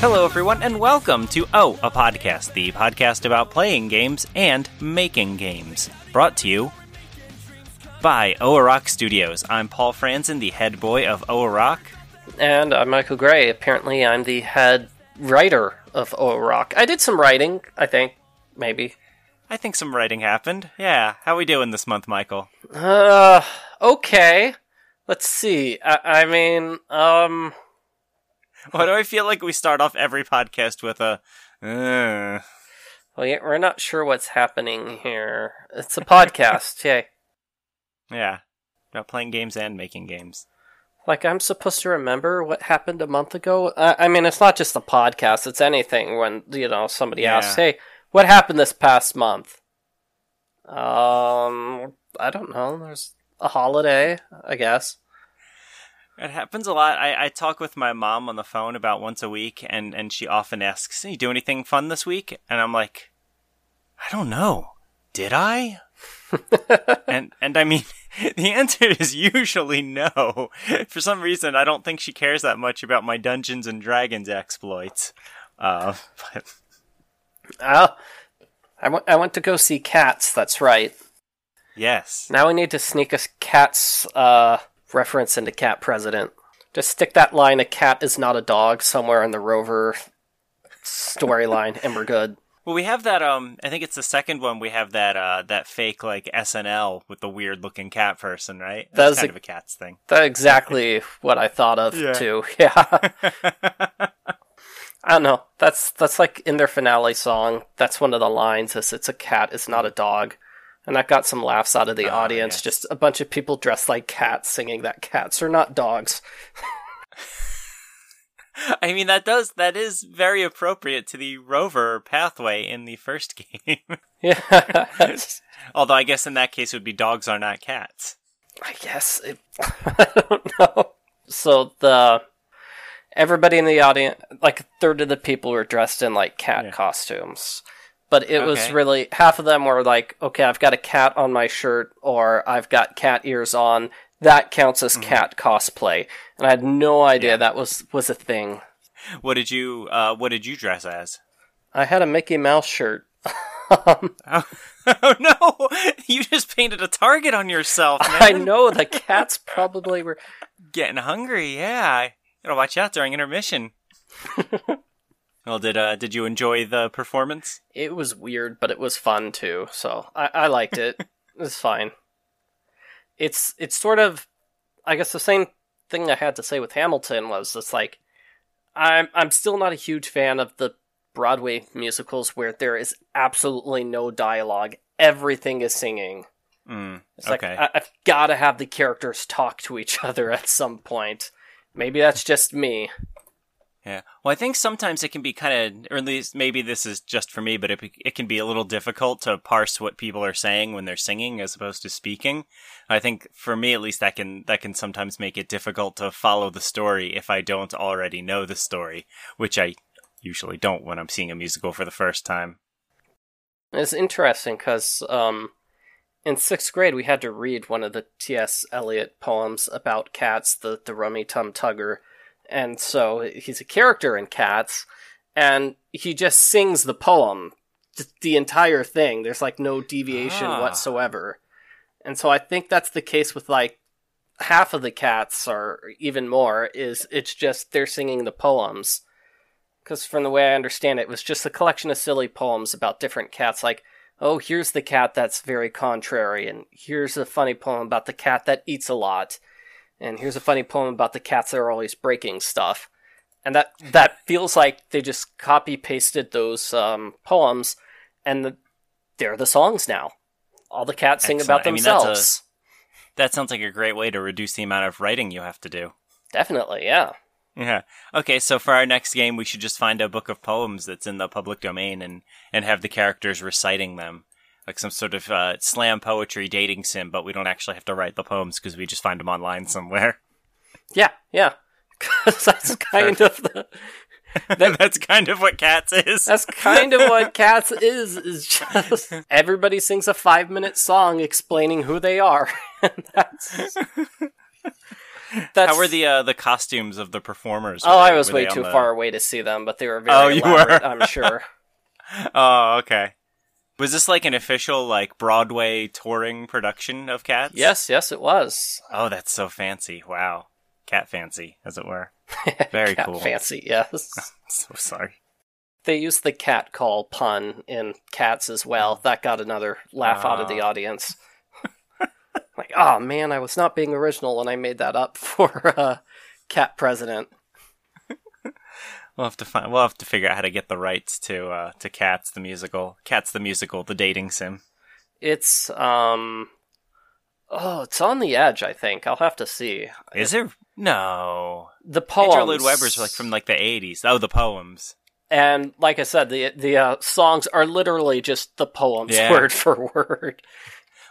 Hello, everyone, and welcome to Oh, a Podcast, the podcast about playing games and making games. Brought to you by Oa Rock Studios. I'm Paul Franzen, the head boy of Oa Rock. And I'm Michael Gray. Apparently, I'm the head writer of Oa Rock. I did some writing, I think, maybe. I think some writing happened. Yeah, how we doing this month, Michael? Uh, okay. Let's see. I, I mean, um, Why do I feel like we start off every podcast with a. Uh, well, yeah, we're not sure what's happening here. It's a podcast, yay. yeah, about playing games and making games. Like, I'm supposed to remember what happened a month ago? I, I mean, it's not just a podcast, it's anything when, you know, somebody Yeah. asks, hey, what happened this past month? Um, I don't know. There's a holiday, I guess. It happens a lot. I, I talk with my mom on the phone about once a week, and, and she often asks, "You do anything fun this week?" And I'm like, "I don't know. Did I?" and and I mean, the answer is usually no. For some reason, I don't think she cares that much about my Dungeons and Dragons exploits. Uh, but Oh, I went, I went to go see Cats, that's right. yes, Now we need to sneak a Cats uh, reference into Cat President. Just stick that line, a cat is not a dog, somewhere in the Rover storyline, and we're good. Well, we have that. Um, I think it's the second one. We have that. Uh, that fake like SNL with the weird looking cat person, right? That's is kind a- of a cat's thing. That's exactly what I thought of, Yeah. too. Yeah. I don't know. That's that's like in their finale song. That's one of the lines. Is it's a cat, it's not a dog, and that got some laughs out of the Ah, audience. yes. Just a bunch of people dressed like cats singing that cats are not dogs. I mean, that does that is very appropriate to the rover pathway in the first game. Yeah, Although I guess in that case it would be dogs are not cats. I guess it, I don't know. So the everybody in the audience, like a third of the people were dressed in like cat Yeah. costumes, but it was really half of them were like, okay, I've got a cat on my shirt, or I've got cat ears on. That counts as cat cosplay, and I had no idea Mm-hmm. Yeah. that was was a thing. What did you uh what did you dress as? I had a Mickey Mouse shirt. Um, Oh, oh no! You just painted a target on yourself, man. I know the cats probably were. Getting hungry, yeah. Gotta watch out during intermission. Well, did uh did you enjoy the performance? It was weird, but it was fun too. So I, I liked it. it was fine. It's it's sort of, I guess the same thing I had to say with Hamilton was it's like, I'm I'm still not a huge fan of the Broadway musicals where there is absolutely no dialogue. Everything is singing. Mm, It's like okay. I, I've got to have the characters talk to each other at some point. Maybe that's just me. Yeah. Well, I think sometimes it can be kind of, or at least maybe this is just for me, but it, it can be a little difficult to parse what people are saying when they're singing as opposed to speaking. I think for me, at least, that can that can sometimes make it difficult to follow the story if I don't already know the story, which I usually don't when I'm seeing a musical for the first time. It's interesting because um, in sixth grade we had to read one of the T.S. Eliot poems about cats, the the Rummy Tum Tugger, and so he's a character in Cats, and he just sings the poem, the entire thing. There's like no deviation Ah. whatsoever, and so I think that's the case with like half of the cats, or even more. Is it's just they're singing the poems because from the way I understand it, it was just a collection of silly poems about different cats. Like, oh, here's the cat that's very contrary, and here's a funny poem about the cat that eats a lot, and here's a funny poem about the cats that are always breaking stuff. And that that feels like they just copy pasted those um, poems, and the, they're the songs now. All the cats sing about Excellent. I mean, that's a- themselves. That sounds like a great way to reduce the amount of writing you have to do. Definitely, yeah. Yeah. Okay, so for our next game, we should just find a book of poems that's in the public domain and, and have the characters reciting them. Like some sort of uh, slam poetry dating sim, but we don't actually have to write the poems because we just find them online somewhere. Yeah, yeah. that's kind of the that's kind of what Cats is. That's kind of what Cats is. Is just everybody sings a five minute song explaining who they are. And that's That's How were the uh, the costumes of the performers? Oh, I was way too the- far away to see them, but they were very Oh, you were? I'm sure. Oh, okay. Was this like an official like Broadway touring production of Cats? yes, yes, it was. Oh, that's so fancy. Wow. Cat fancy, as it were. Very Cat cool. Fancy, yes. So sorry. they used the cat call pun in Cats as well. That got another laugh out of the Ah. audience. like, oh man, I was not being original when I made that up for uh, Cat President. We'll have to find. We'll have to figure out how to get the rights to uh, to Cats the musical. Cats the musical, the dating sim. It's um, oh, it's on the edge. I think I'll have to see Is it? No. the poems. Andrew Lloyd Webber's like from like the eighties. Oh, the poems. And like I said, the the uh, songs are literally just the poems, Yeah. word for word.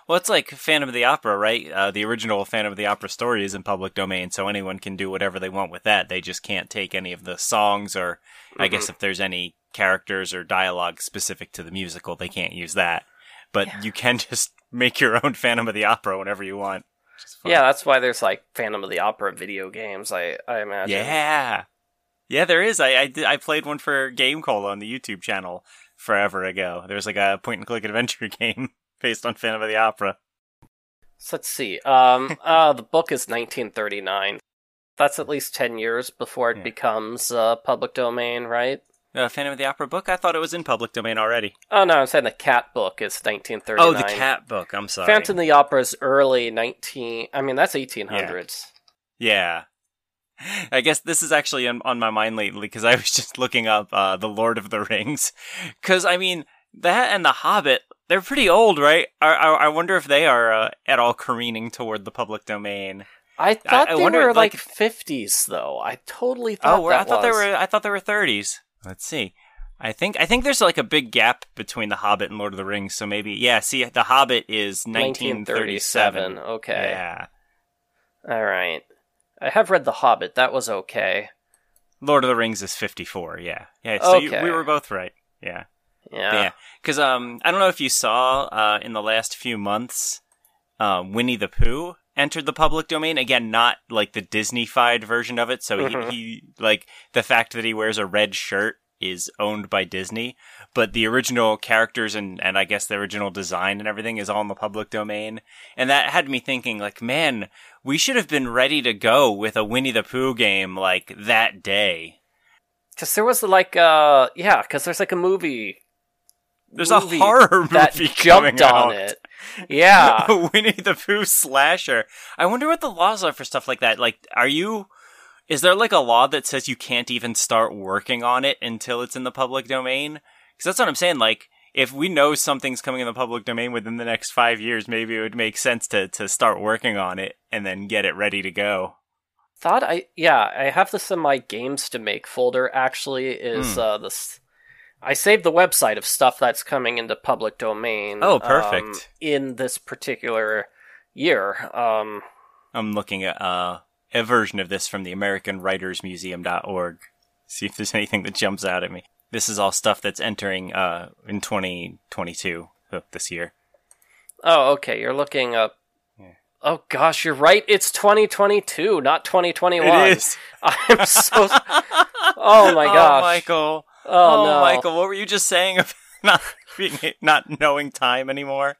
Well, it's like Phantom of the Opera, right? Uh, the original Phantom of the Opera story is in public domain, so anyone can do whatever they want with that. They just can't take any of the songs, or I guess if there's any characters or dialogue specific to the musical, they can't use that. But Yeah. you can just make your own Phantom of the Opera whenever you want. which is fun. Yeah, that's why there's like Phantom of the Opera video games. I I imagine. Yeah. Yeah, there is. I I, did, I played one for Game Cola on the YouTube channel forever ago. There was like a point and click adventure game based on Phantom of the Opera. So let's see. Um, uh, the book is 1939. That's at least 10 years before it Yeah. becomes uh, public domain, right? Uh, Phantom of the Opera book? I thought it was in public domain already. Oh no, I'm saying the cat book is 1939. Oh, the cat book. I'm sorry. Phantom of the Opera is early 19. I mean, that's 1800s. Yeah. I guess this is actually on, on my mind lately because I was just looking up uh, The Lord of the Rings. Because, I mean, that and The Hobbit, they're pretty old, right? I, I, I wonder if they are uh, at all careening toward the public domain. I thought I they wonder, were like, 50s though. I totally thought Oh, I thought they were. I thought they were 30s. Let's see. I think I think there's like a big gap between The Hobbit and Lord of the Rings. So maybe yeah. See, The Hobbit is 1937. 1937. Okay. Yeah. All right. I have read The Hobbit. That was okay. Lord of the Rings is 54. Yeah. Yeah. So you, Okay. we were both right. Yeah. Yeah. Yeah, because um, I don't know if you saw uh, in the last few months, um, Winnie the Pooh entered the public domain again. Not like the Disney-fied version of it. So he, he like the fact that he wears a red shirt is owned by Disney, but the original characters and and I guess the original design and everything is all in the public domain. And that had me thinking, like, man, we should have been ready to go with a Winnie the Pooh game like that day. Because there was like, uh, yeah, because there's like a movie. There's a horror movie that coming jumped on out. it. Yeah. Winnie the Pooh slasher. I wonder what the laws are for stuff like that. Like, are you? Is there like a law that says you can't even start working on it until it's in the public domain? Because that's what I'm saying. Like, if we know something's coming in the public domain within the next five years, maybe it would make sense to to start working on it and then get it ready to go. Thought I, yeah, I have this in my games to make folder. Actually, is Hmm. uh this. I saved the website of stuff that's coming into public domain. Oh, um, perfect. in this particular year. Um, I'm looking at uh, a version of this from the AmericanWritersMuseum.org. See if there's anything that jumps out at me. This is all stuff that's entering uh, in 2022 uh, this year. oh, okay. You're looking up. Yeah. Oh gosh, you're right. It's 2022, not 2021. It is. I'm so. oh my gosh. Oh, Michael. Oh, Oh, no. Michael. What were you just saying about not being, not knowing time anymore?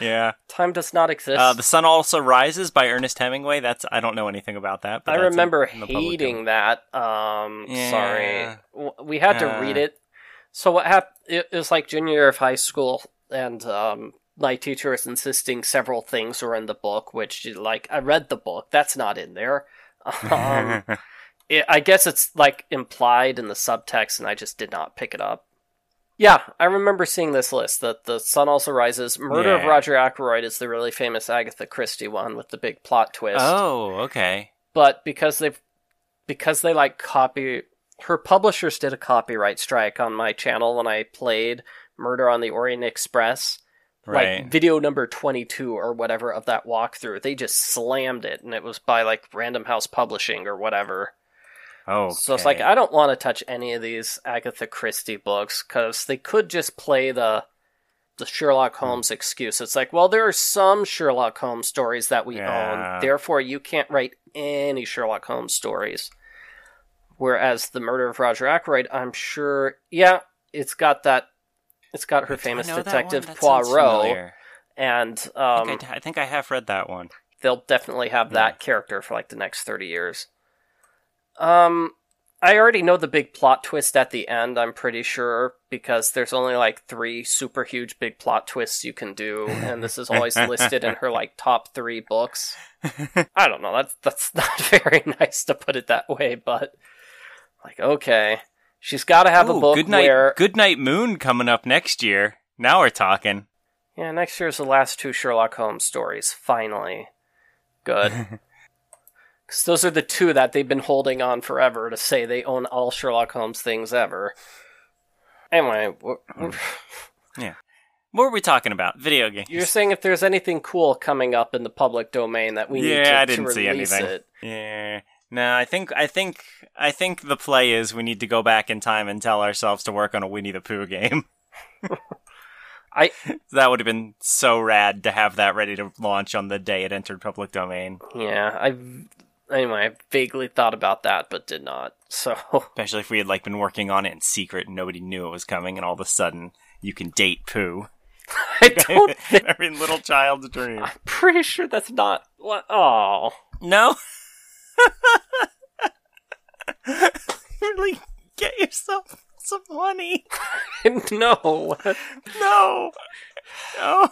Yeah. Time does not exist. Uh, the Sun Also Rises by Ernest Hemingway. That's I don't know anything about that. But I that's in- remember in hating that. Um, Yeah. sorry, we had to Uh. read it. So what happened? It was like junior year of high school, and um, my teacher was insisting several things were in the book, which like I read the book. That's not in there. Um, it, I guess it's like implied in the subtext, and I just did not pick it up. Yeah, I remember seeing this list. That the sun also rises. Murder of Roger Ackroyd is the really famous Agatha Christie one with the big plot twist oh, okay. but because they've because they like copy her publishers did a copyright strike on my channel when I played Murder on the Orient Express. Right. Like video number 22 or whatever of that walkthrough. They just slammed it and it was by like Random House Publishing or whatever. Oh, So it's like I don't want to touch any of these Agatha Christie books cuz they could just play the the Sherlock Hmm. Holmes excuse. It's like, well, there are some Sherlock Holmes stories that we Yeah. own, therefore you can't write any Sherlock Holmes stories. Whereas the murder of Roger Ackroyd, I'm sure, yeah, it's got that, it's got her Do famous know that detective? That Poirot, familiar. and I um, think, I, I think I have read that one. they'll definitely have that character for like the next 30 years. Um I already know the big plot twist at the end, I'm pretty sure, because there's only like 3 super huge big plot twists you can do and this is always listed in her like top 3 books. I don't know, that's that's not very nice to put it that way, but like okay, she's got to have a book Good night, where Good Night Moon coming up next year. Now we're talking. Yeah, next year's the last two Sherlock Holmes stories. Finally. Good. Because those are the two that they've been holding on forever to say they own all Sherlock Holmes things ever. Anyway, w- hmm. w- What were we talking about? Video games. you're saying if there's anything cool coming up in the public domain that we need yeah, to, I to didn't see release anything. it. Yeah. No, I think I think I think the play is we need to go back in time and tell ourselves to work on a Winnie the Pooh game. I that would have been so rad to have that ready to launch on the day it entered public domain. yeah, I anyway, I vaguely thought about that but did not. So Especially if we had like been working on it in secret and nobody knew it was coming, and all of a sudden you can date Pooh. I don't think Every little child's dream. I'm pretty sure that's not what oh. No. really get yourself some money. no. No. No.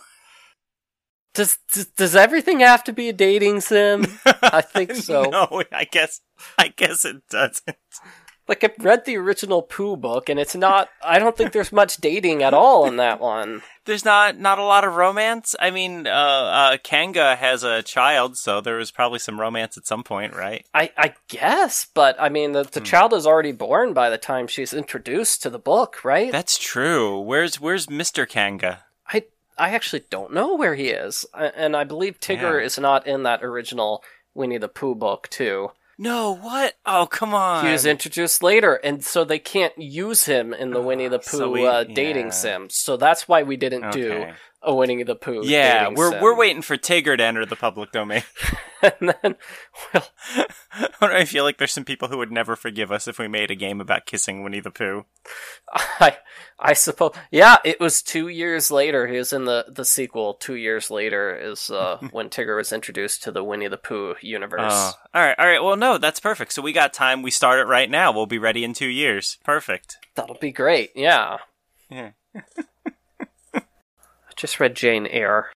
Does, does does everything have to be a dating sim? I think so. no, I guess I guess it doesn't. Like I've read the original Pooh book, and it's not. I don't think there's much dating at all in that one. There's not not a lot of romance. I mean, uh, uh Kanga has a child, so there was probably some romance at some point, right? I I guess, but I mean, the the child is already born by the time she's introduced to the book, right? That's true. Where's where's Mr. Kanga? I actually don't know where he is, and I believe Tigger Yeah. is not in that original Winnie the Pooh book too. No, what? Oh, come on. He was introduced later, and so they can't use him in the Winnie the Pooh so we- uh, dating yeah. sim. So that's why we didn't do Okay. a Winnie the Pooh. Yeah, we're sim. we're waiting for Tigger to enter the public domain. and then, well, I feel like there's some people who would never forgive us if we made a game about kissing Winnie the Pooh. I I suppose yeah, it was two years later. He was in the the sequel. Two years later is uh, when Tigger was introduced to the Winnie the Pooh universe. Oh, all right, all right. Well, no, that's perfect. So we got time. We start it right now. We'll be ready in two years. Perfect. That'll be great. Yeah. Yeah. Just read Jane Eyre.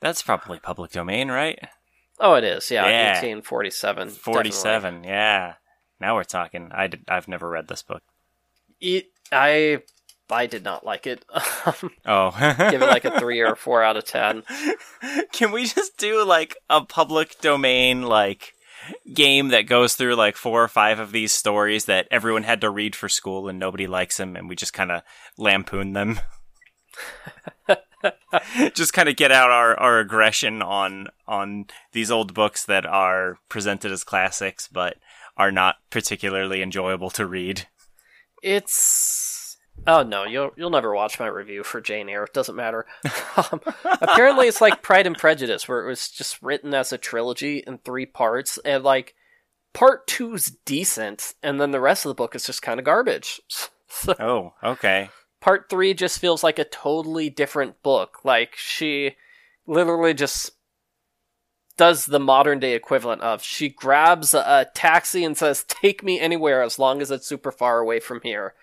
That's probably public domain, right? Oh, it is. Yeah, Yeah. 1847. definitely. Forty-seven. Yeah. Now we're talking. I did, I've never read this book. It, I I did not like it. Oh, Give it like a three or a four out of ten. Can we just do like a public domain like game that goes through like four or five of these stories that everyone had to read for school and nobody likes them and we just kind of lampoon them? just kind of get out our, our aggression on on these old books that are presented as classics but are not particularly enjoyable to read. It's oh no, you'll you'll never watch my review for Jane Eyre. It doesn't matter. um, apparently, it's like Pride and Prejudice, where it was just written as a trilogy in three parts, and like part two's decent, and then the rest of the book is just kind of garbage. So Oh, okay. Part three just feels like a totally different book. Like she literally just does the modern day equivalent of she grabs a, taxi and says, "Take me anywhere as long as it's super far away from here."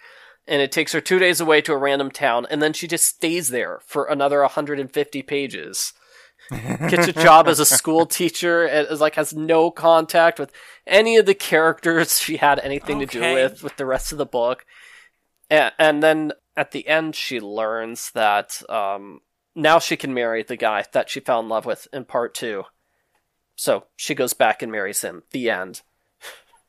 And it takes her two days away to a random town, and then she just stays there for another 150 pages. Gets a job as a school teacher, and is like has no contact with any of the characters she had anything to do with with the rest of the book. And, and then at the end, she learns that um, now she can marry the guy that she fell in love with in part two. So she goes back and marries him. The end.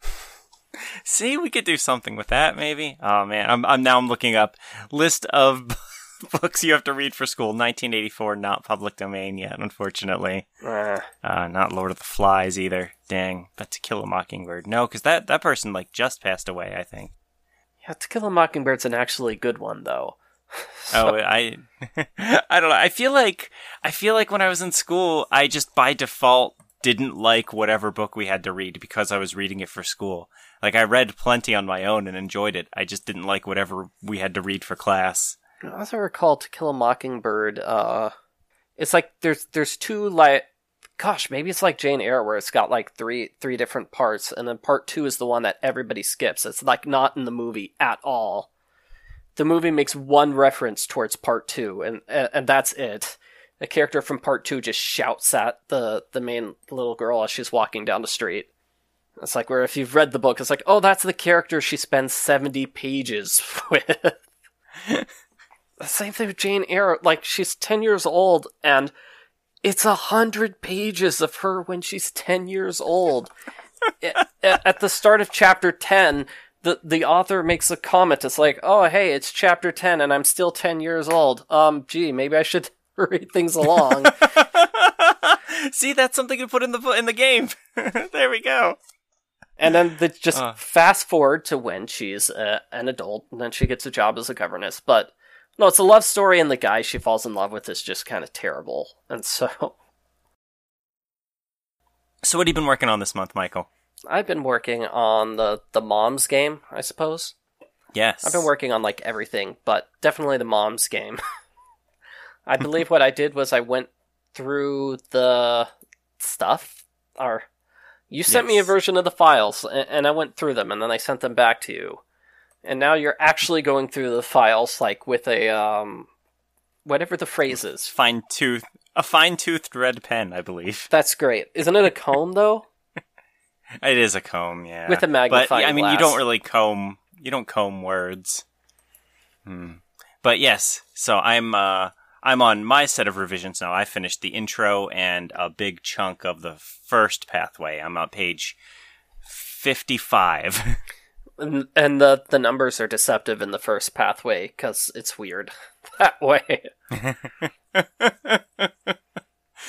See, we could do something with that, maybe. Oh man, I'm, I'm now I'm looking up list of books you have to read for school. 1984, not public domain yet, unfortunately. Uh, Uh, not Lord of the Flies either. Dang, but To Kill a Mockingbird. No, because that that person like just passed away. I think. Yeah, To Kill a Mockingbird's an actually good one, though. Oh, I, I don't know. I feel like I feel like when I was in school, I just by default didn't like whatever book we had to read because I was reading it for school. Like I read plenty on my own and enjoyed it. I just didn't like whatever we had to read for class. As I recall, To Kill a Mockingbird, uh, it's like there's there's two like, gosh, maybe it's like Jane Eyre where it's got like three three different parts, and then part two is the one that everybody skips. It's like not in the movie at all. The movie makes one reference towards part two, and and, and that's it. A character from part two just shouts at the the main little girl as she's walking down the street. It's like where if you've read the book, it's like, oh, that's the character she spends seventy pages with. the same thing with Jane Eyre. Like she's ten years old, and it's a hundred pages of her when she's ten years old. at, the start of chapter ten, the the author makes a comment. It's like, oh hey, it's chapter ten, and I'm still ten years old. Um, gee, maybe I should hurry things along. See, that's something to put in the in the game. there we go. And then the, just Uh. fast forward to when she's uh, an adult, and then she gets a job as a governess. But no, it's a love story, and the guy she falls in love with is just kind of terrible. And so So, what have you been working on this month, Michael? I've been working on the the mom's game, I suppose. Yes, I've been working on like everything, but definitely the mom's game. I believe what I did was I went through the stuff, or you sent me a version of the files, and, and I went through them, and then I sent them back to you. And now you're actually going through the files, like with a um, whatever the phrase is. fine tooth, a fine toothed red pen, I believe. That's great. Isn't it a comb though? It is a comb, yeah, With a But magnifying I mean, you don't really comb. You don't comb words. Hmm. But yes, so I'm uh I'm on my set of revisions now. I finished the intro and a big chunk of the first pathway. I'm on page fifty-five. And, and the the numbers are deceptive in the first pathway because it's weird that way.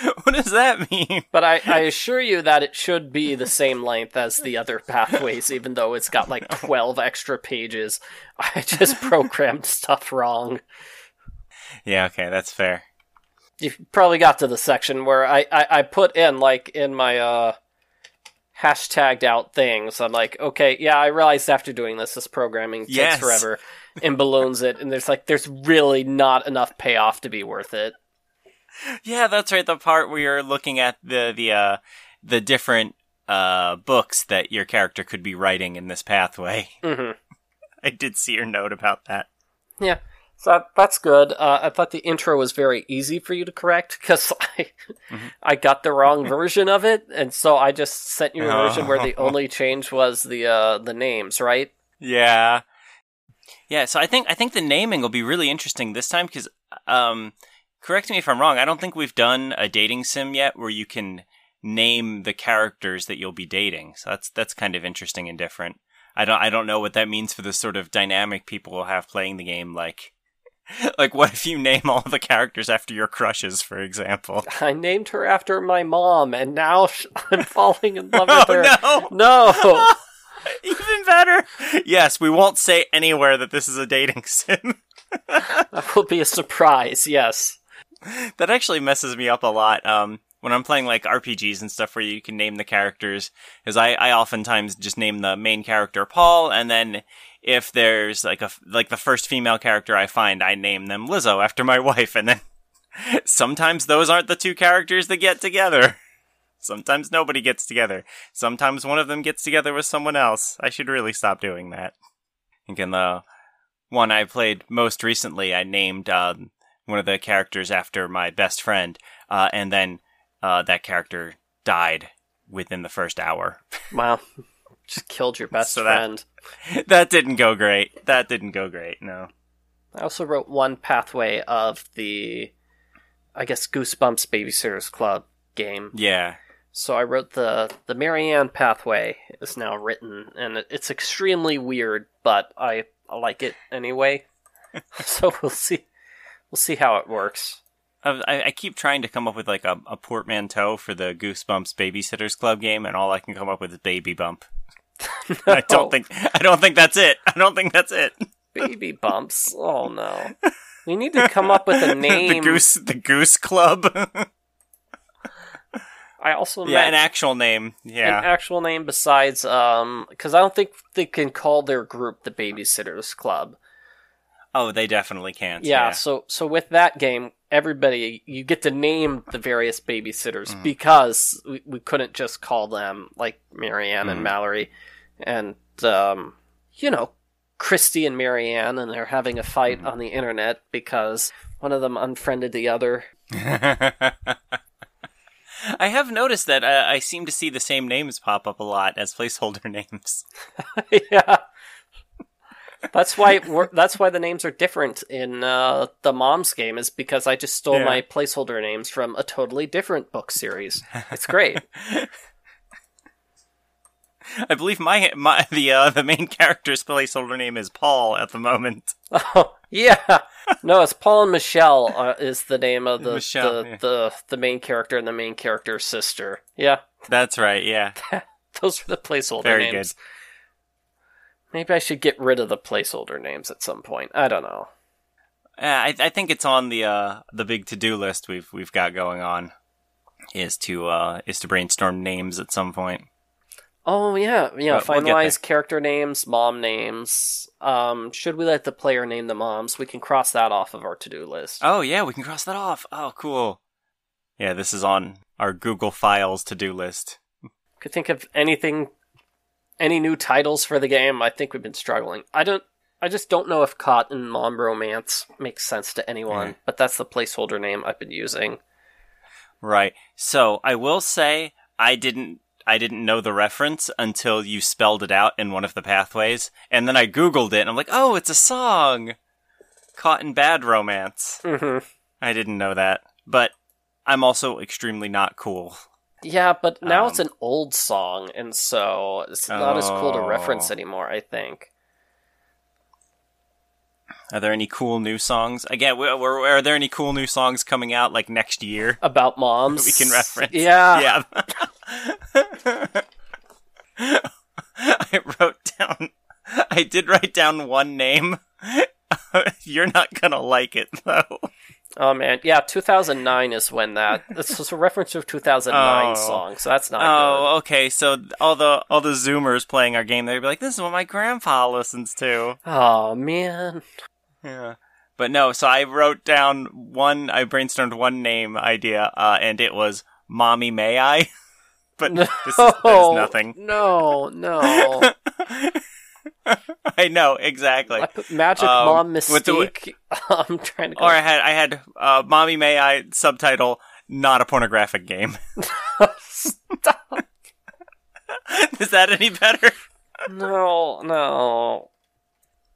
what does that mean? But I, I assure you that it should be the same length as the other pathways, even though it's got like 12 extra pages. I just programmed stuff wrong. Yeah, okay, that's fair. You probably got to the section where I, I, I put in, like, in my uh, hashtagged out things. I'm like, okay, yeah, I realized after doing this, this programming takes Yes. forever and balloons it. And there's like, there's really not enough payoff to be worth it. Yeah, that's right. The part where you're looking at the the uh, the different uh, books that your character could be writing in this pathway. hmm I did see your note about that. Yeah, so that, that's good. Uh, I thought the intro was very easy for you to correct because I, I got the wrong version of it, and so I just sent you a version where the Oh. only change was the uh, the names, right? Yeah, yeah. So I think I think the naming will be really interesting this time because, um, correct me if I'm wrong. I don't think we've done a dating sim yet where you can name the characters that you'll be dating. So that's that's kind of interesting and different. I don't I don't know what that means for the sort of dynamic people will have playing the game. Like, like what if you name all the characters after your crushes, for example? I named her after my mom, and now I'm falling in love with Oh her. no! No, Even better. Yes, we won't say anywhere that this is a dating sim. that will be a surprise. Yes. that actually messes me up a lot. Um, when I'm playing like RPGs and stuff where you can name the characters, because I, I oftentimes just name the main character Paul, and then if there's like a like the first female character I find, I name them Lizzo after my wife, and then sometimes those aren't the two characters that get together. Sometimes nobody gets together. Sometimes one of them gets together with someone else. I should really stop doing that. I think in the one I played most recently, I named um, one of the characters after my best friend, uh, and then uh, that character died within the first hour. Wow. Just killed your best So that- friend. that didn't go great. That didn't go great. No. I also wrote one pathway of the, I guess, Goosebumps Babysitters Club game. Yeah. So I wrote the the Marianne pathway is now written, and it's extremely weird, but I, like it anyway. so we'll see, we'll see how it works. I, I I keep trying to come up with like a, a portmanteau for the Goosebumps Babysitters Club game, and all I can come up with is Baby Bump. I don't think I don't think that's it. I don't think that's it. baby bumps. Oh no, we need to come up with a name. the Goose the Goose Club. I also Yeah, an actual name. Yeah. an actual name besides um because I don't think they can call their group the Babysitters Club. oh, they definitely can't. Yeah, Yeah. so so with that game, everybody you get to name the various babysitters Mm. because we, we couldn't just call them like Marianne and Mm. Mallory and um you know Christy and Marianne and they're having a fight Mm. on the internet because one of them unfriended the other. I have noticed that uh, I seem to see the same names pop up a lot as placeholder names. yeah. That's why we're, that's why the names are different in uh, the mom's game is because I just stole Yeah. my placeholder names from a totally different book series. It's great. I believe my my the uh, the main character's placeholder name is Paul at the moment. Oh yeah, no, it's Paul and Michelle uh, is the name of the Michelle, the, yeah. the the main character and the main character's sister. Yeah, That's right. Yeah. those are the placeholder Very names. Maybe I should get rid of the placeholder names at some point. I don't know. Uh, I I think it's on the uh the big to do list we've we've got going on is to uh is to brainstorm names at some point. Oh yeah, yeah. But we'll finalize character names, mom names. Um, should we let the player name the moms? We can cross that off of our to-do list. Oh yeah, we can cross that off. Oh cool. Yeah, this is on our Google Files to do list. Could think of anything, any new titles for the game. I think we've been struggling. I don't. I just don't know if in Mom Romance makes sense to anyone. Yeah. But that's the placeholder name I've been using. Right. So I will say I didn't I didn't know the reference until you spelled it out in one of the pathways, and then I googled it and I'm like, oh, it's a song. Caught in Bad Romance. hmm I didn't know that, but I'm also extremely not cool. Yeah, but now Um, it's an old song, and so it's not as cool to reference Oh. anymore. I think. Are there any cool new songs? Again, w- w- are there any cool new songs coming out like next year? About moms, that We can reference. Yeah, Yeah. I wrote down. I did write down one name. You're not gonna like it though. Oh man, yeah, 2009 is when that. This was a reference to a 2009 Oh. song, so that's not Oh, okay. So all the all the Zoomers playing our game, they'd be like, "This is what my grandpa listens to." Oh man, Yeah. But no, so I wrote down one. I brainstormed one name idea, uh, and it was "Mommy May I." but no, this is there's nothing. No, no. I know exactly. I put Magic Um, Mom with the- Mystique. I'm trying to. Go. Or I had I had uh, "Mommy May I" subtitle not a pornographic game. Stop. is that any better? No, no.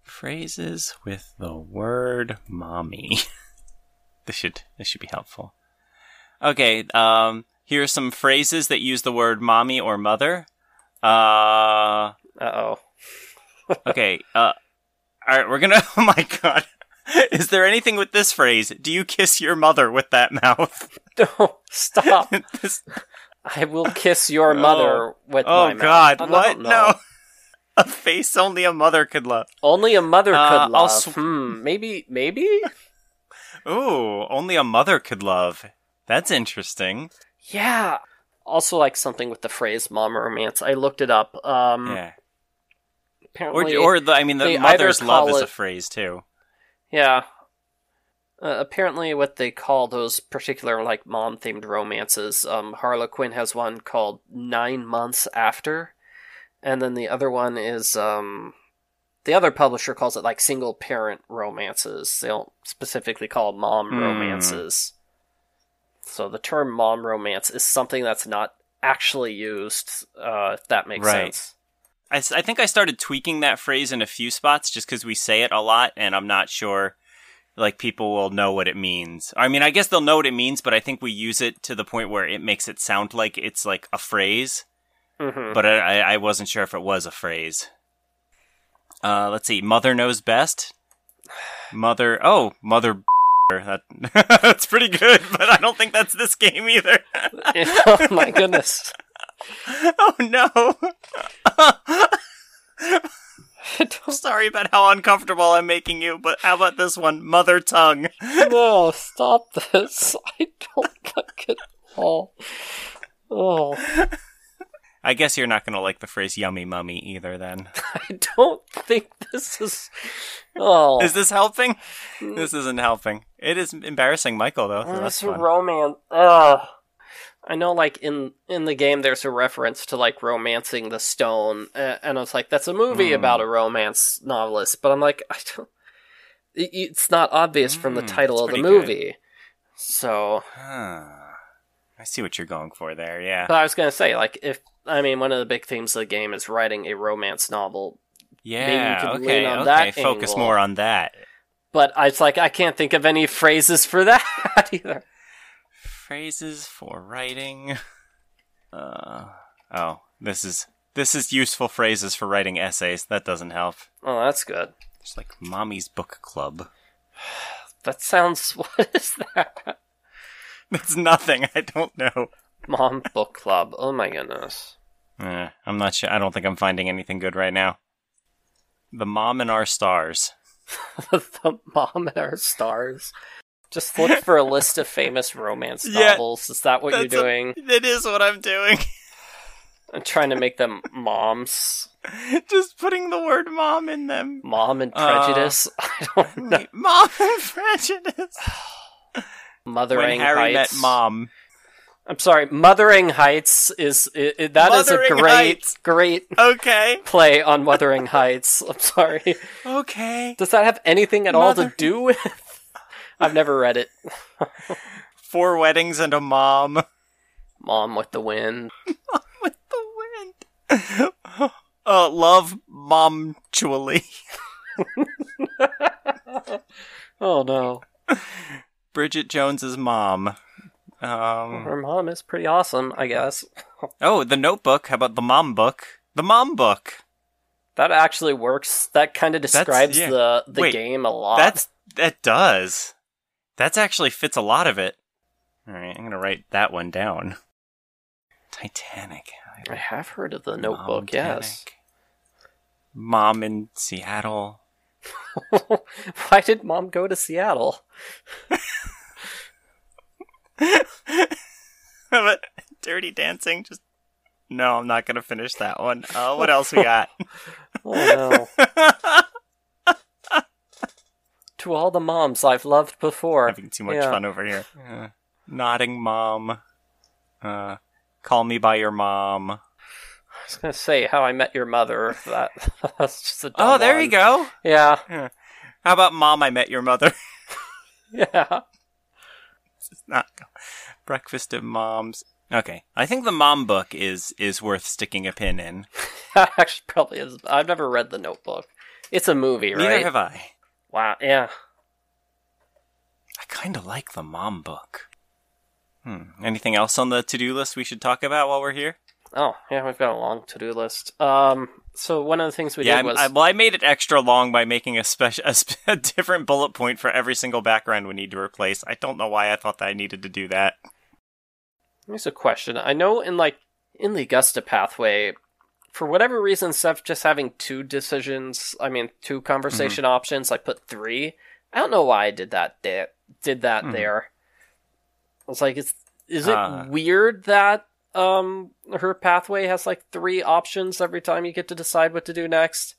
Phrases with the word "mommy." this should this should be helpful. Okay, um, here are some phrases that use the word "mommy" or "mother." Uh, Uh oh. Okay. Uh, all right, we're gonna. Oh my god. Is there anything with this phrase? Do you kiss your mother with that mouth? No, stop. This- I will kiss your mother with oh my god, I don't what? know. No. A face only a mother could love. Only a mother Uh, could love. sw- hmm. Maybe. Maybe. Ooh, only a mother could love. That's interesting. Yeah. Also, like something with the phrase "mom romance." I looked it up. Um, Yeah. Or, apparently, or the, I mean, the mother's love call is a phrase too. Yeah. Uh, apparently, what they call those particular like mom-themed romances, um, Harlequin has one called Nine Months After, and then the other one is um, the other publisher calls it like single-parent romances. They don't specifically call it mom Hmm. romances. So the term mom romance is something that's not actually used. Uh, if that makes Right. sense. I, I think I started tweaking that phrase in a few spots just because we say it a lot, and I'm not sure like people will know what it means. I mean, I guess they'll know what it means, but I think we use it to the point where it makes it sound like it's like a phrase. hmm But I, I- I wasn't sure if it was a phrase. Uh, let's see. Mother knows best. Mother. Oh, mother. That, that's pretty good, but I don't think that's this game either. oh my goodness. oh no. Sorry about how uncomfortable I'm making you, but how about this one? Mother tongue. no, stop this. I don't like it at all. Oh, I guess you're not going to like the phrase yummy mummy either then. I don't think this is. Oh, Is this helping? Mm. This isn't helping. It is embarrassing Michael though. That's romance. Ugh. I know, like in in the game, there's a reference to like romancing the stone, and I was like, "That's a movie Hmm. about a romance novelist." But I'm like, I don't. It's not obvious from the Hmm, title of the pretty good. movie. So, Huh. I see what you're going for there. Yeah. but I was gonna say, like, if I mean, one of the big themes of the game is writing a romance novel, Yeah. okay. okay. Focus angle. more on that. but I was like, I can't think of any phrases for that either. Phrases for writing. Uh. Oh, this is this is useful phrases for writing essays. That doesn't help. Oh, that's good. It's like mommy's book club. That sounds. What is that? That's nothing. I don't know. Mom Book Club. Oh my goodness. Eh, I'm not sure. I don't think I'm finding anything good right now. The mom and our stars. the mom and our stars. Just look for a list of famous romance Yeah, novels. Is that what you're That's a- doing? That is what I'm doing. I'm trying to make them moms. Just putting the word mom in them. Mom and Uh, prejudice. I don't know. Mom and prejudice. Mothering when Harry Heights. met mom. I'm sorry. Mothering Heights is i i that is a great, Heights. great Okay. play on Wuthering Heights. I'm sorry. Okay. Does that have anything at all to do with? I've never read it. Four weddings and a mom. Mom with the wind. Mom with the wind. Uh, love momtually. Oh no. Bridget Jones's mom. Um. Her mom is pretty awesome, I guess. Oh, the Notebook. How about the mom book? The mom book. That actually works. That kind of describes yeah. the the Wait, game a lot. That's that does. That's actually fits a lot of it. All right, I'm gonna write that one down. Titanic. I have heard of the Notebook. Yes. Mom-tanic. Mom in Seattle. Why did mom go to Seattle? but Dirty Dancing. Just no, I'm not gonna finish that one. Uh, what else we got? Oh no. To all the moms I've loved before. Having too much Yeah. fun over here. Uh, nodding mom. Uh, call me by your mom. I was gonna say how I met your mother. That that's just a dumb Oh, there one. you go. Yeah, How about mom? I met your mother. yeah. It's not breakfast of moms. Okay, I think the mom book is is worth sticking a pin in. That actually probably is. I've never read the Notebook. It's a movie, Neither right? have I. Wow. Yeah. I kind of like the mom book. Hmm. Anything else on the to do list we should talk about while we're here? Oh, yeah. We've got a long to-do list. Um. So one of the things we yeah, did was I, well, I made it extra long by making a special a, sp- a different bullet point for every single background we need to replace. I don't know why I thought that I needed to do that. Here's a question. I know in like in the Augusta pathway, for whatever reason, of just having two decisions, I mean two conversation Mm-hmm. options, I put three. I don't know why I did that. There, did that Mhm. there. I was like, is is it Ah. weird that um her pathway has like three options every time you get to decide what to do next,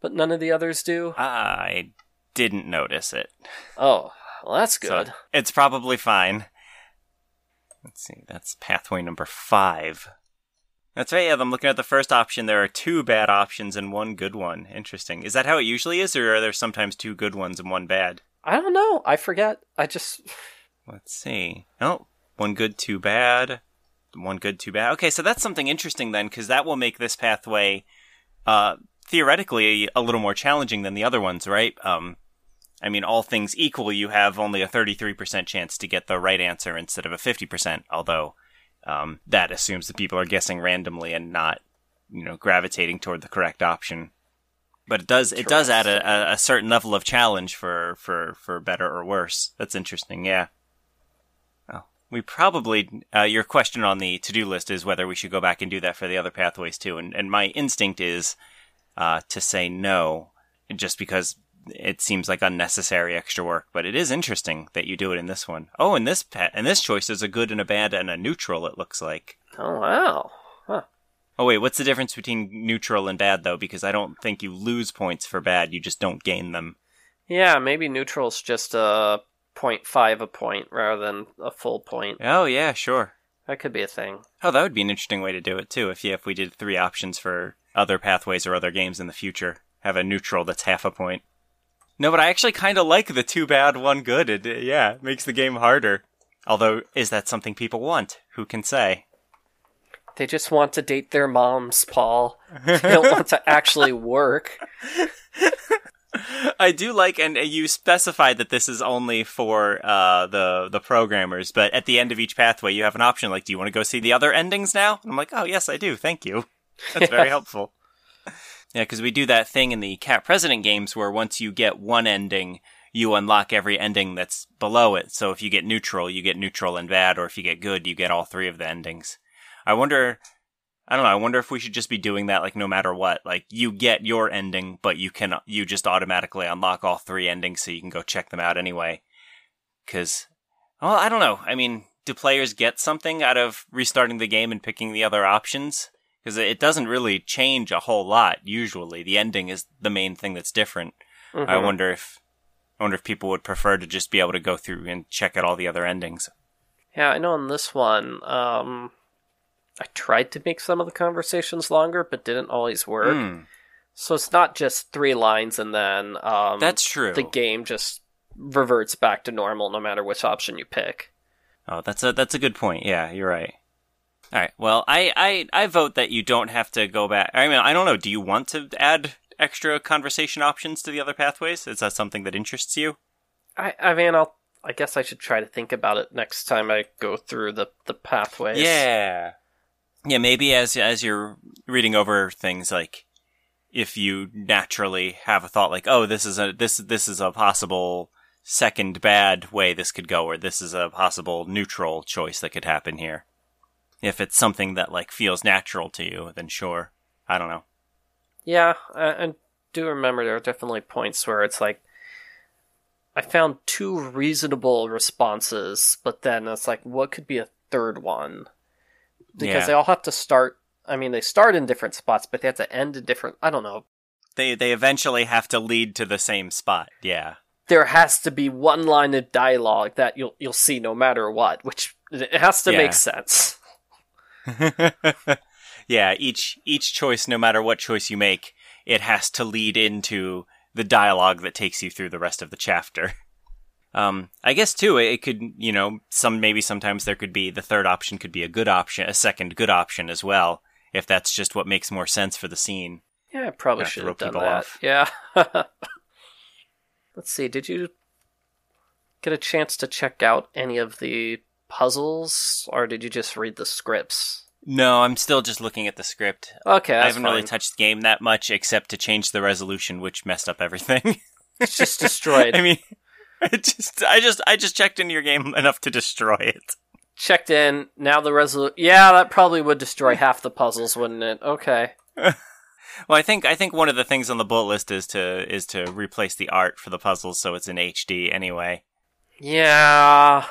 but none of the others do? I didn't notice it. Oh, well, that's So good. it's probably fine. Let's see, that's pathway number five. That's right, yeah, I'm looking at the first option. There are two bad options and one good one. Interesting. Is that how it usually is, or are there sometimes two good ones and one bad? I don't know. I forget. I just Let's see. Oh, one good, two bad. One good, two bad. Okay, so that's something interesting then, because that will make this pathway uh, theoretically a little more challenging than the other ones, right? Um, I mean, all things equal, you have only a 33% chance to get the right answer instead of a 50%, although um, that assumes that people are guessing randomly and not, you know, gravitating toward the correct option. But it does it does add a, a, certain level of challenge for, for, for better or worse. That's interesting, yeah. Well, we probably uh, your question on the to do list is whether we should go back and do that for the other pathways too, and and my instinct is uh, to say no, just because it seems like unnecessary extra work, but it is interesting that you do it in this one. Oh, and this pet and this choice is a good and a bad and a neutral. It looks like. Oh wow. Huh. Oh wait, what's the difference between neutral and bad though? Because I don't think you lose points for bad; you just don't gain them. Yeah, maybe neutral's just a 0.5 a point rather than a full point. Oh yeah, sure. That could be a thing. Oh, that would be an interesting way to do it too. If yeah, if we did three options for other pathways or other games in the future, have a neutral that's half a point. No, but I actually kind of like the two bad, one good. It, it- yeah, makes the game harder. Although, is that something people want? Who can say? They just want to date their moms, Paul. They don't want to actually work. I do like, and you specified that this is only for uh, the the programmers. But at the end of each pathway, you have an option like, "Do you want to go see the other endings now?" And I'm like, "Oh yes, I do. Thank you. That's very helpful." Yeah, because we do that thing in the Cat President games where once you get one ending, you unlock every ending that's below it. So if you get neutral, you get neutral and bad, or if you get good, you get all three of the endings. I wonder. I don't know. I wonder if we should just be doing that, like no matter what. Like you get your ending, but you can you just automatically unlock all three endings, so you can go check them out anyway. Because, well, I don't know. I mean, do players get something out of restarting the game and picking the other options? Because it doesn't really change a whole lot. Usually, the ending is the main thing that's different. I Mhm. wonder if I wonder if people would prefer to just be able to go through and check out all the other endings. Yeah, I know on this one, um, I tried to make some of the conversations longer, but didn't always work. Hmm, So it's not just three lines and then um, that's true. the game just reverts back to normal no matter which option you pick. Oh, that's a that's a good point. Yeah, you're right. All right. Well, I I I vote that you don't have to go back. I mean, I don't know. Do you want to add extra conversation options to the other pathways? Is that something that interests you? I, I mean, I'll. I guess I should try to think about it next time I go through the the pathways. Yeah. Yeah, maybe as as you're reading over things like if you naturally have a thought like, "Oh, this is a this this is a possible second bad way this could go or this is a possible neutral choice that could happen here." If it's something that like feels natural to you, then sure. I don't know. Yeah, I, I do remember there are definitely points where it's like I found two reasonable responses, but then it's like, what could be a third one? Because Yeah. they all have to start. I mean, they start in different spots, but they have to end in different. I don't know. They they eventually have to lead to the same spot. Yeah. There has to be one line of dialogue that you'll you'll see no matter what, which it has to Yeah. make sense. yeah, each each choice, no matter what choice you make, it has to lead into the dialogue that takes you through the rest of the chapter. Um, I guess too, it could, you know, some maybe sometimes there could be the third option could be a good option, a second good option as well, if that's just what makes more sense for the scene. Yeah, I probably should have done that. off. Yeah. Let's see. Did you get a chance to check out any of the puzzles, or did you just read the scripts? No, I'm still just looking at the script. Okay, I haven't really touched the game that much except to change the resolution, which messed up everything. It's just destroyed. I mean, it just I just I just checked into your game enough to destroy it. Checked in. Now the resolution. Yeah, that probably would destroy half the puzzles, wouldn't it? Okay. Well, I think I think one of the things on the bullet list is to is to replace the art for the puzzles so it's in HD anyway. Yeah.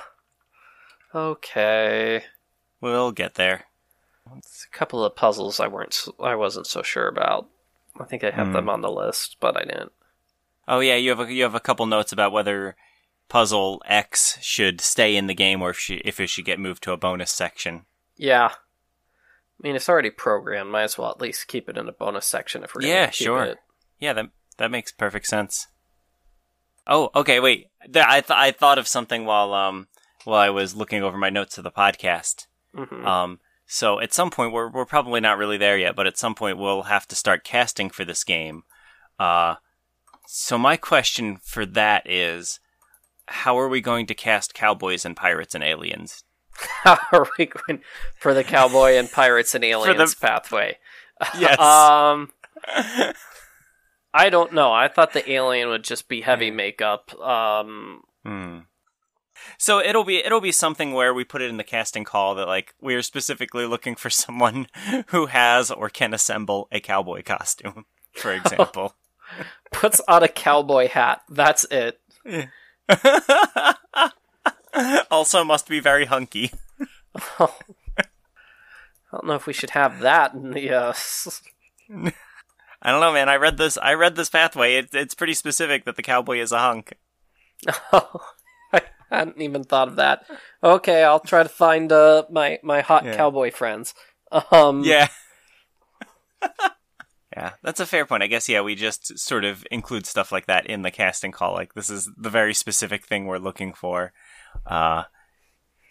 Okay. We'll get there. It's a couple of puzzles I weren't. I wasn't so sure about. I think I have Hmm. them on the list, but I didn't. Oh yeah, you have a, you have a couple notes about whether puzzle X should stay in the game or if she, if it should get moved to a bonus section. Yeah. I mean, it's already programmed. Might as well at least keep it in a bonus section if we're gonna Yeah, keep sure. it. Yeah, that that makes perfect sense. Oh, okay, wait. There, I th- I thought of something while um while I was looking over my notes of the podcast. Mhm. Um, so at some point, we're we're probably not really there yet, but at some point we'll have to start casting for this game. Uh, so my question for that is, how are we going to cast cowboys and pirates and aliens? How are we going for the cowboy and pirates and aliens pathway? Yes. Um, I don't know. I thought the alien would just be heavy makeup. Um, Hmm. So it'll be it'll be something where we put it in the casting call that like we are specifically looking for someone who has or can assemble a cowboy costume, for example. Puts on a cowboy hat. That's it. also, must be very hunky. I don't know if we should have that in the. Uh... I don't know, man. I read this. I read this pathway. It, it's pretty specific that the cowboy is a hunk. Oh, I hadn't even thought of that. Okay, I'll try to find uh, my my hot Yeah. cowboy friends. Um, Yeah. yeah, that's a fair point. I guess, yeah, we just sort of include stuff like that in the casting call. Like, this is the very specific thing we're looking for. Uh,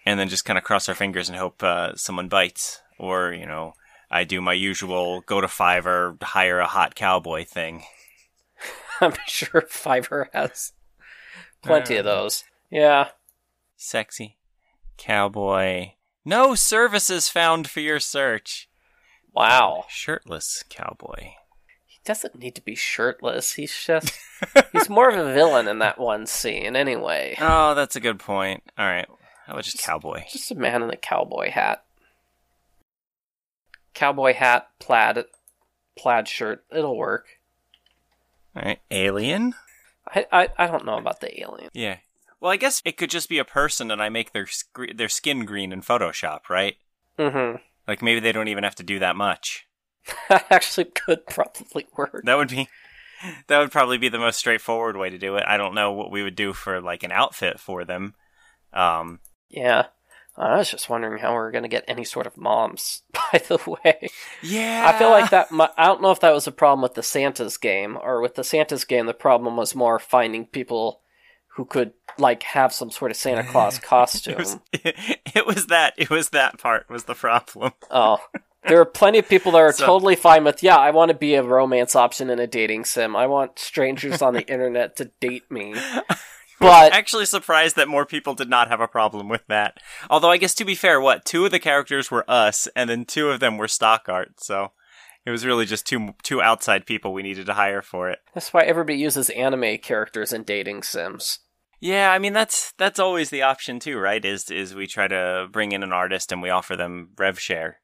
and then just kind of cross our fingers and hope uh, someone bites. Or, you know, I do my usual go to Fiverr, hire a hot cowboy thing. I'm sure Fiverr has plenty of those. Yeah. Sexy cowboy. No services found for your search. Wow. Shirtless cowboy. He doesn't need to be shirtless. He's just he's more of a villain in that one scene anyway. Oh, that's a good point. All right. How about just cowboy? Just a man in a cowboy hat. Cowboy hat, plaid plaid shirt. It'll work. All right. Alien? I, I, I don't know about the alien. Yeah. Well, I guess it could just be a person and I make their sc- their skin green in Photoshop, right? Mm-hmm. Like maybe they don't even have to do that much. That actually could probably work. That would be that would probably be the most straightforward way to do it. I don't know what we would do for like an outfit for them. Um Yeah. I was just wondering how we are going to get any sort of moms, by the way. yeah. I feel like that. I don't know if that was a problem with the Santa's game, or with the Santa's game, the problem was more finding people who could, like, have some sort of Santa Claus costume. it was it was that it was that part was the problem. Oh. There are plenty of people that are So- totally fine with, yeah, I want to be a romance option in a dating sim. I want strangers on the internet to date me. But Actually surprised that more people did not have a problem with that. Although I guess to be fair, what two of the characters were us, and then two of them were stock art. So it was really just two two outside people we needed to hire for it. that's why everybody uses anime characters in dating sims. Yeah, I mean that's that's always the option too, right? Is is we try to bring in an artist and we offer them rev share.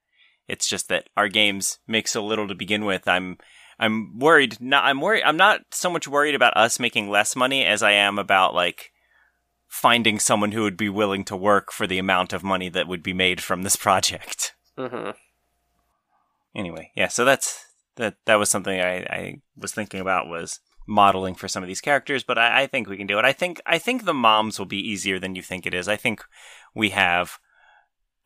It's just that our games make so little to begin with. I'm I'm worried. Not I'm worried. I'm not so much worried about us making less money as I am about like finding someone who would be willing to work for the amount of money that would be made from this project. hmm Anyway, yeah. So that's that. That was something I, I was thinking about was modeling for some of these characters, but I, I think we can do it. I think I think the moms will be easier than you think it is. I think we have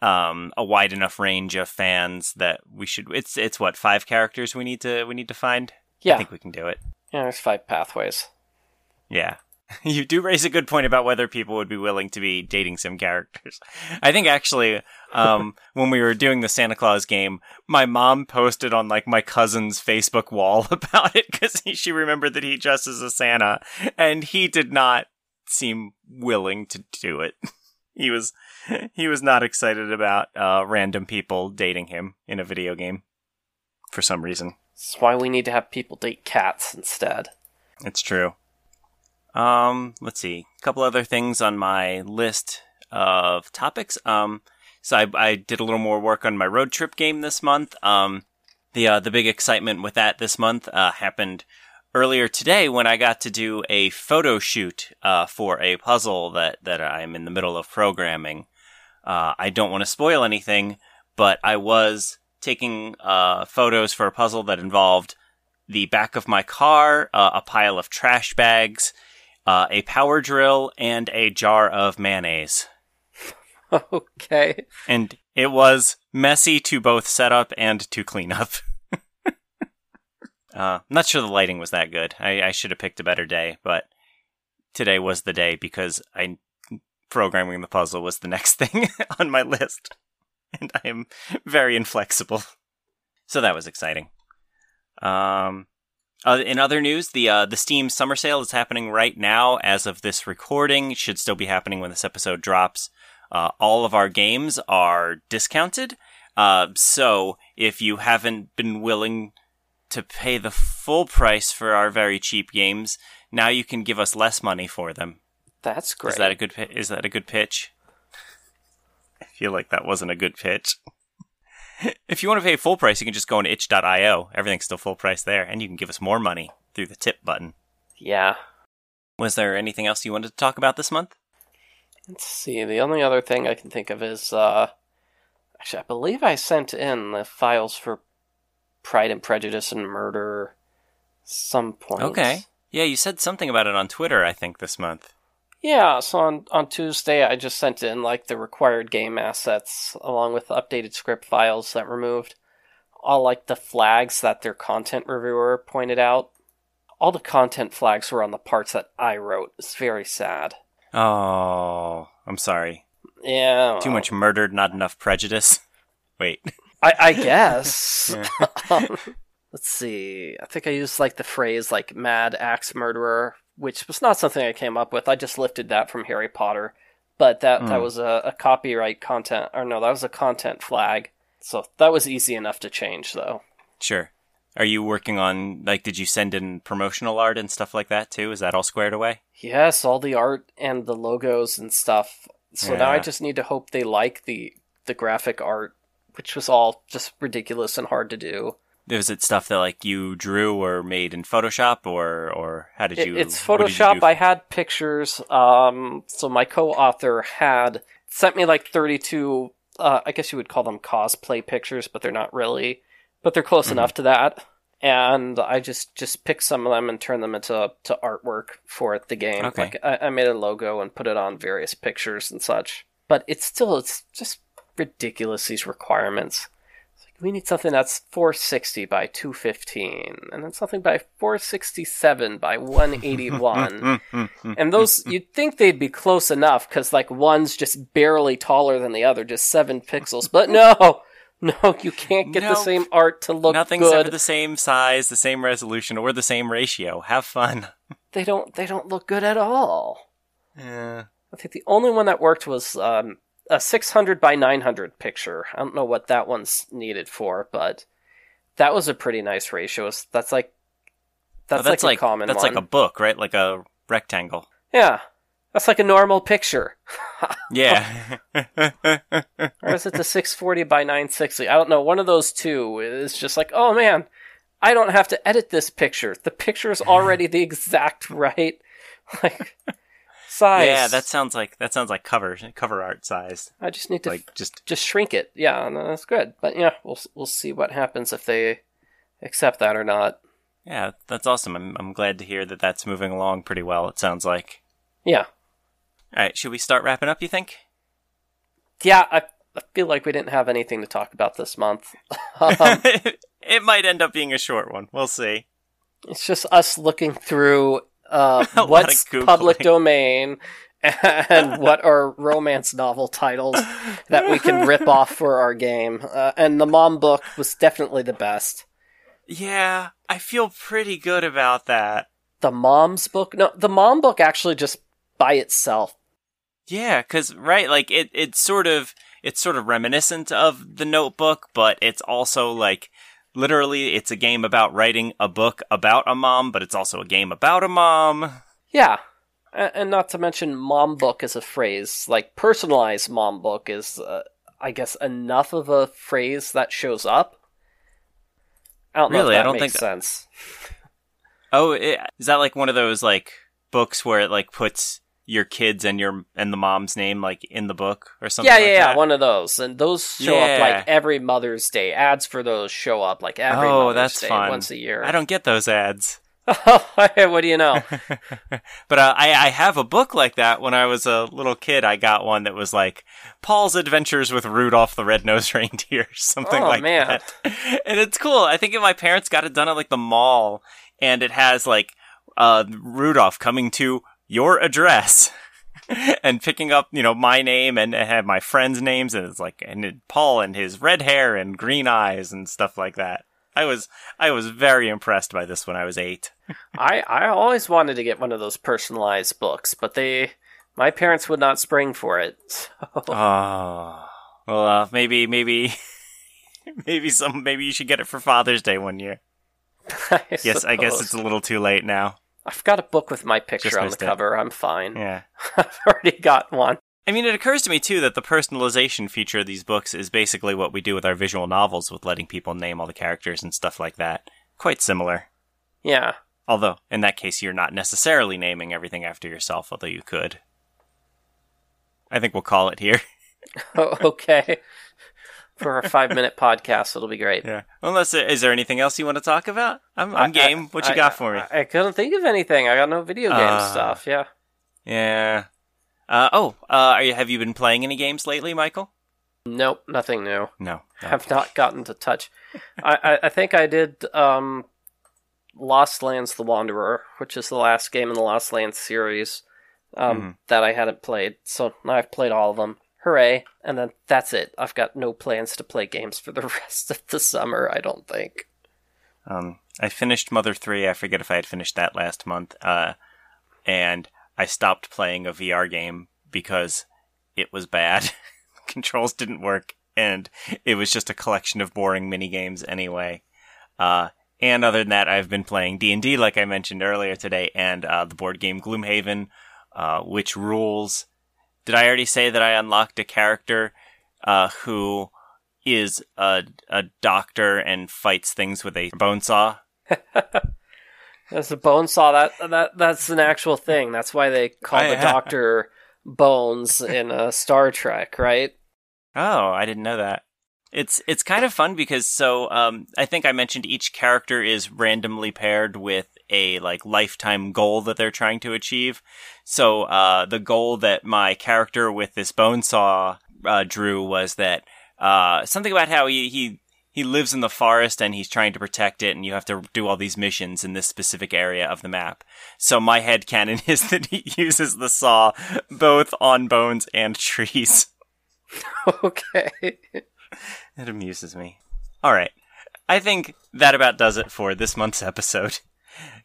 um, a wide enough range of fans that we should. It's it's what five characters we need to we need to find. Yeah, I think we can do it. Yeah, there's five pathways. Yeah. You do raise a good point about whether people would be willing to be dating sim characters. I think actually, um, when we were doing the Santa Claus game, my mom posted on like my cousin's Facebook wall about it because she remembered that he dresses as a Santa, and he did not seem willing to do it. He was he was not excited about uh, random people dating him in a video game for some reason. That's why we need to have people date cats instead. It's true. Um, let's see. A couple other things on my list of topics. Um, so I, I did a little more work on my road trip game this month. Um, the uh, the big excitement with that this month uh, happened earlier today when I got to do a photo shoot uh, for a puzzle that that I'm in the middle of programming. Uh, I don't want to spoil anything, but I was taking uh, photos for a puzzle that involved the back of my car, uh, a pile of trash bags, uh, a power drill, and a jar of mayonnaise. okay. And it was messy to both set up and to clean up. uh, I'm not sure the lighting was that good. I, I should have picked a better day, but today was the day because I programming the puzzle was the next thing on my list, and I am very inflexible. So that was exciting. Um, uh, in other news, the uh, the Steam Summer Sale is happening right now as of this recording. It should still be happening when this episode drops. Uh, all of our games are discounted. Uh, so if you haven't been willing to pay the full price for our very cheap games, now you can give us less money for them. That's great. Is that a good pi- is that a good pitch? I feel like that wasn't a good pitch. if you want to pay full price, you can just go on itch.io. Everything's still full price there, and you can give us more money. through the tip button. Yeah. Was there anything else you wanted to talk about this month? Let's see. The only other thing I can think of is, uh, actually, I believe I sent in the files for Pride and Prejudice and Murder some point. Okay. Yeah, you said something about it on Twitter, I think, this month. Yeah, so on, on Tuesday, I just sent in like the required game assets along with updated script files that removed all like the flags that their content reviewer pointed out. All the content flags were on the parts that I wrote. It's very sad. Oh, I'm sorry. Yeah. Too much murdered, not enough prejudice. Wait. I, I guess. Um, let's see. I think I used like the phrase like mad axe murderer, which was not something I came up with. I just lifted that from Harry Potter. But that, that Hmm. was a, a copyright content or no, that was a content flag. So that was easy enough to change though. Sure. Are you working on, like, did you send in promotional art and stuff like that too? Is that all squared away? Yes, all the art and the logos and stuff. So now I just need to hope they like the the graphic art, which was all just ridiculous and hard to do. Was it stuff that, like, you drew or made in Photoshop, or, or how did you? it's Photoshop. I had pictures. Um, so my co-author had sent me like 32. Uh, I guess you would call them cosplay pictures, but they're not really. But they're close Mhm. enough to that. And I just just picked some of them and turned them into to artwork for the game. Okay. Like I, I made a logo and put it on various pictures and such. But it's still it's just ridiculous these requirements. It's like we need something that's 460 by 215, and then something by 467 by 181. and those you'd think they'd be close enough because like one's just barely taller than the other, just seven pixels. But no, no, you can't get the same art to look Nothing's good. ever the same size, the same resolution, or the same ratio. Have fun. They don't they don't look good at all. Yeah. I think the only one that worked was um, a 600 by 900 picture. I don't know what that one's needed for, but that was a pretty nice ratio. That's like Oh, that's, that's like, like, a common that's one. like a book, right? Like a rectangle. yeah, that's like a normal picture. Yeah. or is it the 640 by 960? I don't know. One of those two is just like, oh man, I don't have to edit this picture. The picture is already the exact right like size. yeah, that sounds like that sounds like cover cover art size. I just need to Like just just shrink it. Yeah, no, that's good. But yeah, we'll we'll see what happens if they accept that or not. yeah, that's awesome. I'm I'm glad to hear that that's moving along pretty well. It sounds like. Yeah, All right, should we start wrapping up? You think? yeah. I, I feel like we didn't have anything to talk about this month. um, it might end up being a short one. We'll see. it's just us looking through uh, what's public domain and what are romance novel titles that we can rip off for our game. Uh, and the mom book was definitely the best. Yeah, I feel pretty good about that. The mom's book, no, the mom book actually just by itself. Yeah, cuz right, like it it's sort of it's sort of reminiscent of the notebook, but it's also like literally it's a game about writing a book about a mom, but it's also a game about a mom. Yeah. And not to mention, mom book as a phrase, like personalized mom book is, uh, I guess, enough of a phrase that shows up. I don't know Really? I don't think that- sense. Oh, it, is that like one of those like books where it like puts your kids and your and the mom's name like in the book or something? Yeah, like yeah, yeah, that? one of those, and those show up like every Mother's Day. Ads for those show up like every Oh, Mother's that's Day, fun. once a year. I don't get those ads. what do you know? but uh, I, I have a book like that. When I was a little kid, I got one that was like Paul's Adventures with Rudolph the Red-Nosed Reindeer, something Oh, like man. that. And it's cool. I think my parents got it done at like the mall, and it has like uh, Rudolph coming to your address. and picking up, you know, my name and have my friends' names, and it's like, and it, Paul and his red hair and green eyes and stuff like that. I was, I was very impressed by this when I was eight. I I always wanted to get one of those personalized books, but they, my parents would not spring for it. So. Oh, well, uh, maybe, maybe, maybe some, maybe you should get it for Father's Day one year. I Yes, I guess it's a little too late now. I've got a book with my picture on the it. cover. I'm fine. Yeah. I've already got one. I mean, it occurs to me too that the personalization feature of these books is basically what we do with our visual novels with letting people name all the characters and stuff like that. Quite similar. Yeah. Although, in that case, you're not necessarily naming everything after yourself, although you could. I think we'll call it here. Oh, okay. For our five minute podcast, it'll be great. Yeah. Unless, is there anything else you want to talk about? I'm, I'm I- game. What you I- got for me? I, I couldn't think of anything. I got no video game Ah. stuff. Yeah. yeah. Uh, oh, uh, are you, have you been playing any games lately, Michael? Nope, nothing new. No. no. Have not gotten to touch. I, I, I think I did um, Lost Lands: The Wanderer, which is the last game in the Lost Lands series um, Mhm. that I hadn't played. So now I've played all of them. Hooray! And then that's it. I've got no plans to play games for the rest of the summer. I don't think. Um, I finished Mother 3. I forget if I had finished that last month. Uh, and I stopped playing a VR game because it was bad. Controls didn't work, and it was just a collection of boring mini games anyway. Uh, and other than that, I've been playing D and D, like I mentioned earlier today, and uh, the board game Gloomhaven, uh, which rules. Did I already say that I unlocked a character uh, who is a a doctor and fights things with a bone saw? That's a bone saw. That that that's an actual thing. That's why they call I- the Doctor Bones in uh, Star Trek, right? Oh, I didn't know that. It's it's kind of fun because so um, I think I mentioned each character is randomly paired with a like lifetime goal that they're trying to achieve. So uh, the goal that my character with this bone saw uh, drew was that uh, something about how he, he he lives in the forest and he's trying to protect it, and you have to do all these missions in this specific area of the map. So my head canon is that he uses the saw both on bones and trees. okay. It amuses me. All right. I think that about does it for this month's episode.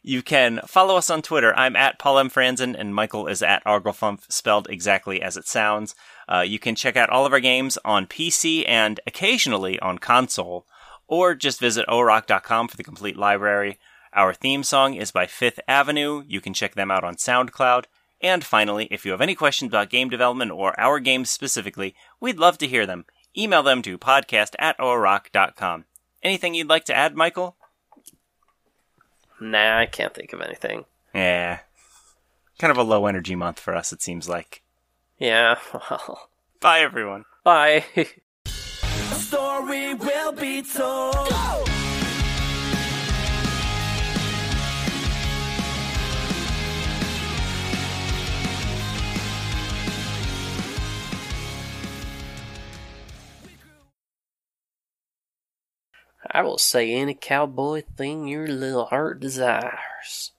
You can follow us on Twitter. I'm at Paul M. Franzen, and Michael is at Arglefump, spelled exactly as it sounds. Uh, you can check out all of our games on PC and occasionally on console, or just visit orock.com for the complete library. Our theme song is by Fifth Avenue. You can check them out on SoundCloud. And finally, if you have any questions about game development or our games specifically, we'd love to hear them. Email them to podcast at orock.com. Anything you'd like to add, Michael? Nah, I can't think of anything. Yeah. Kind of a low energy month for us, it seems like. Yeah. Well. Bye, everyone. Bye. story will be told. I will say any cowboy thing your little heart desires.